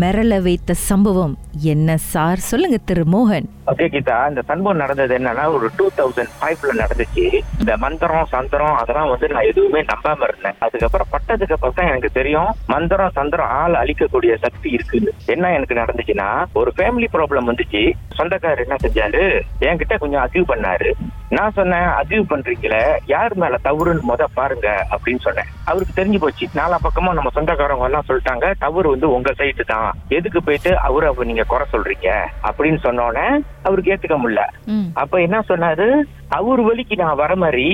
மிரள வைத்த சம்பவம் என்ன சார்? சொல்லுங்க திரு மோகன். ஓகே கீதா இந்த சம்பவம் நடந்தது என்னன்னா ஒரு டூ தௌசண்ட் ஃபைவ்ல நடந்துச்சு. இந்த மந்திரம் சந்திரம் அதெல்லாம் வந்து நான் எதுவுமே நம்பாம இருந்தேன். அதுக்கப்புறம் பட்டதுக்கு அப்புறம் தான் எனக்கு தெரியும் மந்திரம் சந்திரம் ஆள் அழிக்கக்கூடிய சக்தி இருக்குது என்ன எனக்கு நடந்துச்சுன்னா ஒரு ஃபேமிலி ப்ராப்ளம் வந்துச்சு. சொந்தக்காரர் என்ன செஞ்சாரு? என்கிட்ட கொஞ்சம் அசீவ் பண்ணாரு. நான் சொன்னேன் அச்சீவ் பண்றீங்கள யார் மேல தவறுன்னு முத பாருங்க அப்படின்னு சொன்னேன். அவருக்கு தெரிஞ்சு போச்சு. நாலா பக்கமா நம்ம சொந்தக்காரங்க எல்லாம் சொல்லிட்டாங்க தவறு வந்து உங்க சைடு தான். எதுக்கு போயிட்டு அவரை அப்ப நீங்க குறை சொல்றீங்க? அப்படின்னு சொன்னோன்னே அவருக்கு ஏத்துக்க முடியல. அப்ப என்ன சொன்னாரு? அவர் வழிக்கு நான் வர மாதிரி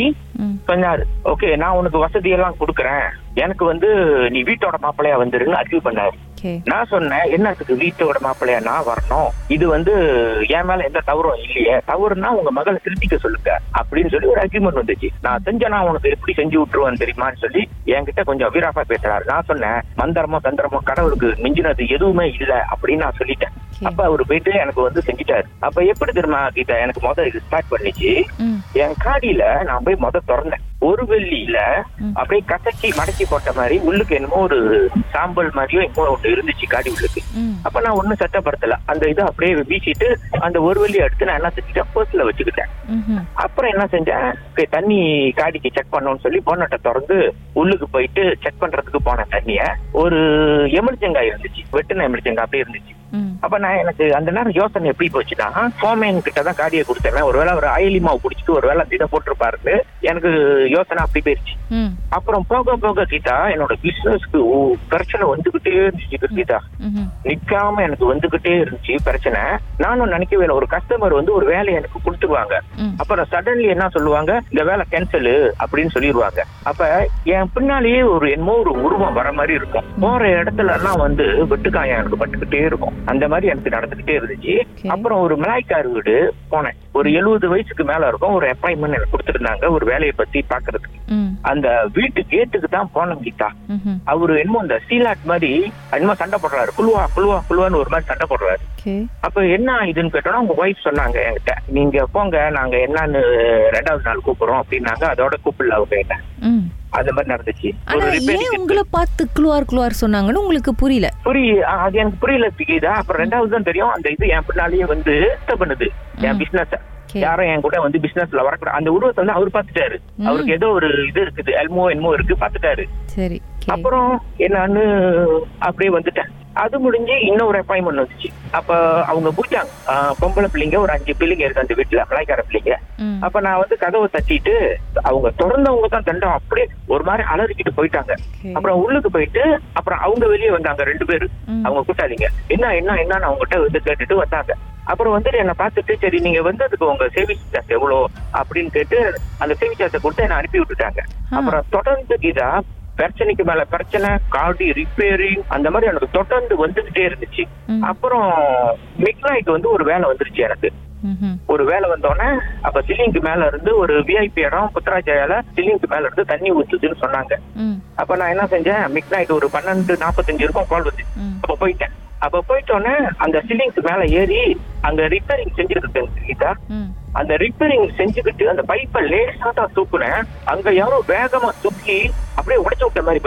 சொன்னாரு. ஓகே நான் உனக்கு வசதி எல்லாம் கொடுக்குறேன். எனக்கு வந்து நீ வீட்டோட மாப்பிள்ளையா வந்துருன்னு அச்சீவ் பண்ணாரு. நான் சொன்னேன் என்னத்துக்கு வீட்டோட மாப்பிள்ளையா நான் வரணும்? இது வந்து என் மேல எந்த தவறும் இல்லையே. தவறுனா உங்க மகளை திருத்திக்க சொல்லுங்க. அப்படின்னு சொல்லி ஒரு அக்ரிமெண்ட் வந்துச்சு. நான் செஞ்சேனா உனக்கு எப்படி செஞ்சு விட்டுருவேன் தெரியுமான்னு சொல்லி என்கிட்ட கொஞ்சம் வீராப்பா பேசுறாரு. நான் சொன்னேன் மந்திரமோ தந்திரமோ கடவுளுக்கு மிஞ்சினது எதுவுமே இல்ல அப்படின்னு நான் சொல்லிட்டேன். அப்ப அவரு போயிட்டு எனக்கு வந்து செஞ்சுட்டாரு. அப்ப எப்படி தெரியுமா கீதா எனக்கு முத இது ஸ்டார்ட் பண்ணிச்சு. என் காடியில நான் போய் முத திறந்தேன். ஒரு வெள்ளியில. அப்படியே கசக்கி மடக்கி போட்ட மாதிரி உள்ளுக்கு என்னமோ ஒரு சாம்பல் மாதிரியோ என்னமோ ஒன்று இருந்துச்சு காடி உள்ளுக்கு. அப்ப நான் ஒண்ணும் சட்டப்படுத்தல. அந்த இதை அப்படியே வீசிட்டு அந்த ஒரு வெள்ளி எடுத்து நான் என்ன செஞ்சுட்டேன்? பர்ஸ்ல வச்சுக்கிட்டேன். அப்புறம் என்ன செஞ்சேன்? தண்ணி காடிக்கு செக் பண்ணணும்னு சொல்லி போனட்டை திறந்து உள்ளுக்கு போயிட்டு செக் பண்றதுக்கு போன தண்ணிய ஒரு எமர்ஜெங்காய் இருந்துச்சு. வெட்டின எமர்ஜெங்காய் அப்படியே இருந்துச்சு. அப்ப நான் எனக்கு அந்த நேரம் யோசனை எப்படி போச்சுன்னா சோமேன் கிட்ட தான் காடியை கொடுத்தேன். ஒருவேளை ஒரு அயலி மாவு குடிச்சிட்டு ஒருவேளை இதை போட்டிருப்பாரு எனக்கு யோசனை அப்படி போயிருச்சு. அப்புறம் போக போக கீதா என்னோட பிசினஸ்க்கு பிரச்சனை வந்துகிட்டே இருந்துச்சு கீதா. நிக்காம எனக்கு வந்துகிட்டே இருந்துச்சு பிரச்சனை. நானும் நினைக்கவே இல்லை ஒரு கஸ்டமர் வந்து ஒரு வேலையை எனக்கு கொடுத்துருவாங்க. அப்புறம் சடன்லி என்ன சொல்லுவாங்க? இந்த வேலை கேன்சல் அப்படின்னு சொல்லிடுவாங்க. அப்ப என் பின்னாலேயே ஒரு என்னமோ ஒரு உருவம் வர மாதிரி இருக்கும். போற இடத்துல எல்லாம் வந்து வெட்டுக்காயம் எனக்கு பட்டுக்கிட்டே இருக்கும். அந்த மாதிரி எனக்கு நடந்துகிட்டே இருந்துச்சு. அப்புறம் ஒரு மிளாய்க்கார் வீடு போனேன். ஒரு எழுபது வயசுக்கு மேல இருக்கும். ஒரு அப்பாயின்மெண்ட் எனக்கு கொடுத்துருந்தாங்க. ஒரு வேலையை பத்தி பாக்குறதுக்கு. அந்த வீட்டு கேட்டுக்கு தான் போனேன் கீதா. அவரு என்னமோ இந்த சீலாட் மாதிரி என்னமோ சண்டை போடுறாரு. குழுவா குழுவா குழுவான்னு ஒரு மாதிரி சண்டை போடுறாரு. அப்ப என்ன இதுன்னு கேட்டோம்னா உங்க ஒய்ஃப் சொன்னாங்க என்கிட்ட. நீங்க போங்க நாங்க என்னன்னு ரெண்டாவது நாள் கூப்பிடுறோம் அப்படின்னாங்க. அதோட கூப்பிடல அவங்க என்ன. அந்த மாதிரி நடந்துச்சு. உங்களை பார்த்து குளுவார் குளுவார் சொன்னாங்கன்னு உங்களுக்கு புரியல? புரிய அது எனக்கு புரியல பிகிதா அப்புறம் ரெண்டாவது தான் தெரியும். அந்த இது என் பின்னாலேயே வந்து பண்ணுது. என் பிசினஸ். யாரும் என் கூட வந்து பிசினஸ்ல வரக்கூடாது. அந்த உருவத்தை வந்து அவர் பார்த்துட்டாரு. அவருக்கு ஏதோ ஒரு இது இருக்குது எல்மோ என்னமோ இருக்கு பார்த்துட்டாரு. சரி. அப்புறம் என்னன்னு அப்படியே வந்துட்டேன். அது முடிஞ்சு இன்னொரு அப்பாயின்மெண்ட் வந்துச்சு. அப்ப அவங்க போயிட்டாங்க. பொம்பளை பிள்ளைங்க ஒரு அஞ்சு பிள்ளைங்க இருக்கு அந்த வீட்டுல மலைக்கார பிள்ளைங்க. அப்ப நான் வந்து கதவை தட்டிட்டு அவங்க திறந்தவங்க தான் தண்டம் அப்படியே ஒரு மாதிரி அலறிக்கிட்டு போயிட்டாங்க. அப்புறம் உள்ளுக்கு போயிட்டு அப்புறம் அவங்க வெளியே வந்தாங்க ரெண்டு பேரு. அவங்க கூட்டாளிங்க. என்ன என்ன என்னன்னு அவங்ககிட்ட வந்து கேட்டுட்டு வந்தாங்க. அப்புறம் வந்துட்டு என்ன பார்த்துட்டு சரி நீங்க வந்ததுக்கு உங்க சேவிங்ஸ் சார்ஜ் எவ்வளோ? அப்படின்னு கேட்டு அந்த சேவிங்ஸ் சார்ஜை கொடுத்து என்ன அனுப்பி விட்டுட்டாங்க. அப்புறம் தொடர்ந்து கீதா பிரச்சனைக்கு மேல பிரச்சனை காடி ரிப்பேரிங் அந்த மாதிரி எனக்கு தொடர்ந்து வந்துகிட்டே இருந்துச்சு. அப்புறம் மிட் நைட் வந்து ஒரு வேலை வந்துருச்சு எனக்கு. ஒரு வேலை வந்தோடனே அப்ப சிலிங்க்கு மேல இருந்து ஒரு விஐபி இடம் புத்தராஜாயால சிலிங்க்கு மேல இருந்து தண்ணி ஊத்துதுன்னு சொன்னாங்க. அப்ப நான் என்ன செஞ்சேன்? மிட் நைட் ஒரு பன்னெண்டு நாற்பத்தஞ்சு இருக்கும் கால் வந்து. அப்ப போயிட்டேன். அப்ப போயிட்டோன்னே அந்த சிலிங்க்கு மேல ஏறி அங்க ரிப்பேரிங் செஞ்சிருக்கு கீதா. ம். அந்த ரிப்பேரிங் செஞ்சுக்கிட்டு அந்த பைப்பை லேசா தான் தூக்குனேன். அங்க யாரோ வேகமா தூக்கி அப்படியே உடைச்சு விட்ட மாதிரி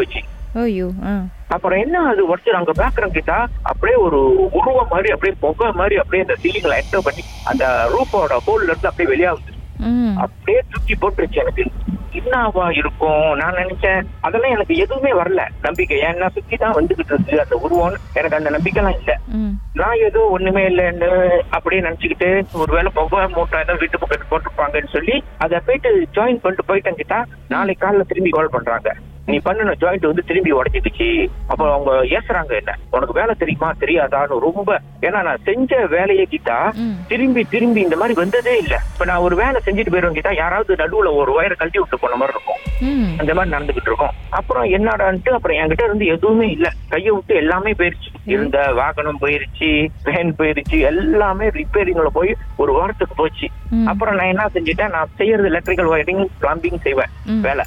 ஆ. அப்புறம் என்ன அது உடச்சு அங்க பாக்குறோம் கிட்டா அப்படியே ஒரு உருவம் மாதிரி அப்படியே புகை மாதிரி அப்படியே அந்த சீலிங்ல என்டர் பண்ணி அந்த ரூஃபோட ஹோல்ல இருந்து அப்படியே வெளியாகுது அப்படியே தூக்கி போட்டுருச்சு எனக்கு. என்னவா இருக்கும்? நான் நினைச்சேன். அதெல்லாம் எனக்கு எதுவுமே வரல. நம்பிக்கை. ஏன்னா சுத்தி தான் வந்துகிட்டு இருக்கு. அந்த உருவம். எனக்கு அந்த நம்பிக்கைலாம் இல்ல. நான் ஏதோ ஒண்ணுமே இல்லைன்னு அப்படியே நினைச்சுக்கிட்டு ஒருவேளை புகை மூட்டை ஏதோ வீட்டு பக்கத்து போட்டிருப்பாங்கன்னு சொல்லி அதை போயிட்டு ஜாயின் பண்ணிட்டு போயிட்டேன் கிட்டா நாளைக்கு காலைல திரும்பி கால் பண்றாங்க. நீ பண்ணின ஜாயிண்ட் வந்து திரும்பி உடச்சிக்கிச்சு அப்போ அவங்க ஏசுறாங்க என்ன? உனக்கு வேலை தெரியுமா? தெரியாதான்னு ரொம்ப ஏன்னா நான் செஞ்ச வேலையை கிட்டா. திரும்பி திரும்பி இந்த மாதிரி வந்ததே இல்ல. இப்ப நான் ஒரு வேலை செஞ்சுட்டு போயிருவேன் கிட்டா யாராவது நடுவுல ஒரு வயரை கழட்டி விட்டு போன மாதிரி இருக்கும். அந்த மாதிரி நடந்துகிட்டு இருக்கோம். அப்புறம் என்னடான்ட்டு அப்புறம் என்கிட்ட இருந்து எதுவுமே இல்ல. கையை விட்டு எல்லாமே போயிருச்சு. இருந்த வாகனம் போயிருச்சு வேன் போயிருச்சு எல்லாமே ரிப்பேரிங்ல போய் ஒரு வாரத்துக்கு போச்சு. அப்புறம் நான் என்ன செஞ்சுட்டேன்? நான் செய்யறது எலக்ட்ரிக்கல் ஒயரிங் பிளம்பிங் செய்வேன். வேலை.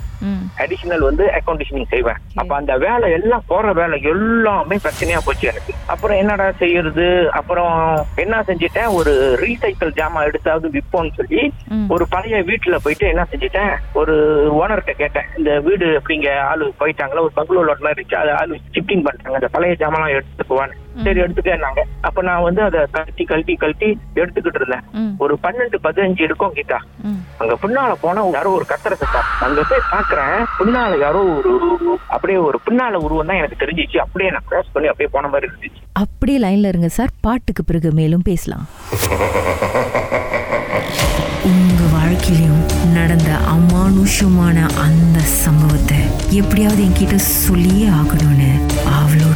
அடிஷனல் வந்து ஏர் கண்டிஷனிங் செய்வேன். அப்ப அந்த வேலை எல்லாம் போற வேலை எல்லாமே பிரச்சனையா போச்சு எனக்கு. அப்புறம் என்னடா செய்யறது? அப்புறம் என்ன செஞ்சுட்டேன்? ஒரு ரீசைக்கிள் ஜாமா எடுத்தாவது விற்போம்னு சொல்லி. ஒரு பழைய வீட்டுல போயிட்டு என்ன செஞ்சுட்டேன்? ஒரு ஓனர்கிட்ட கேட்டேன். இந்த வீடு அப்படிங்க ஆளு போயிட்டாங்களா? ஒரு பங்களூர் லோட் மாதிரி இருந்துச்சு. அது ஆளு ஷிஃப்டிங் பண்றாங்க அந்த பழைய ஜாமான் எடுத்துக்குவான்னு சரி எடுத்துக்கன்னாங்க அப்ப நான் வந்து அதை கழட்டி கழட்டி கழட்டி எடுத்துக்கிட்டு இருந்தேன். ஒரு பன்னெண்டு பதினஞ்சு இருக்கும் கிட்டா. அங்க பின்னால போனா யாரோ ஒரு கத்துற சத்தம் அங்க போய் பாக்குறேன் பின்னால யாரோ ஒரு அப்படியே ஒரு பின்னால உருவம் தான் எனக்கு தெரிஞ்சிச்சு. அப்படியே நான் கிராஸ் பண்ணி அப்படியே போன மாதிரி இருந்துச்சு. அப்படியே லைன்ல இருங்க சார். பாட்டுக்கு பிறகு மேலும் பேசலாம். உங்க வாழ்க்கையிலும் நடந்த அமானுஷமான அந்த சம்பவத்தை எப்படியாவது என்கிட்ட சொல்லியே ஆகணும்னு அவளோடு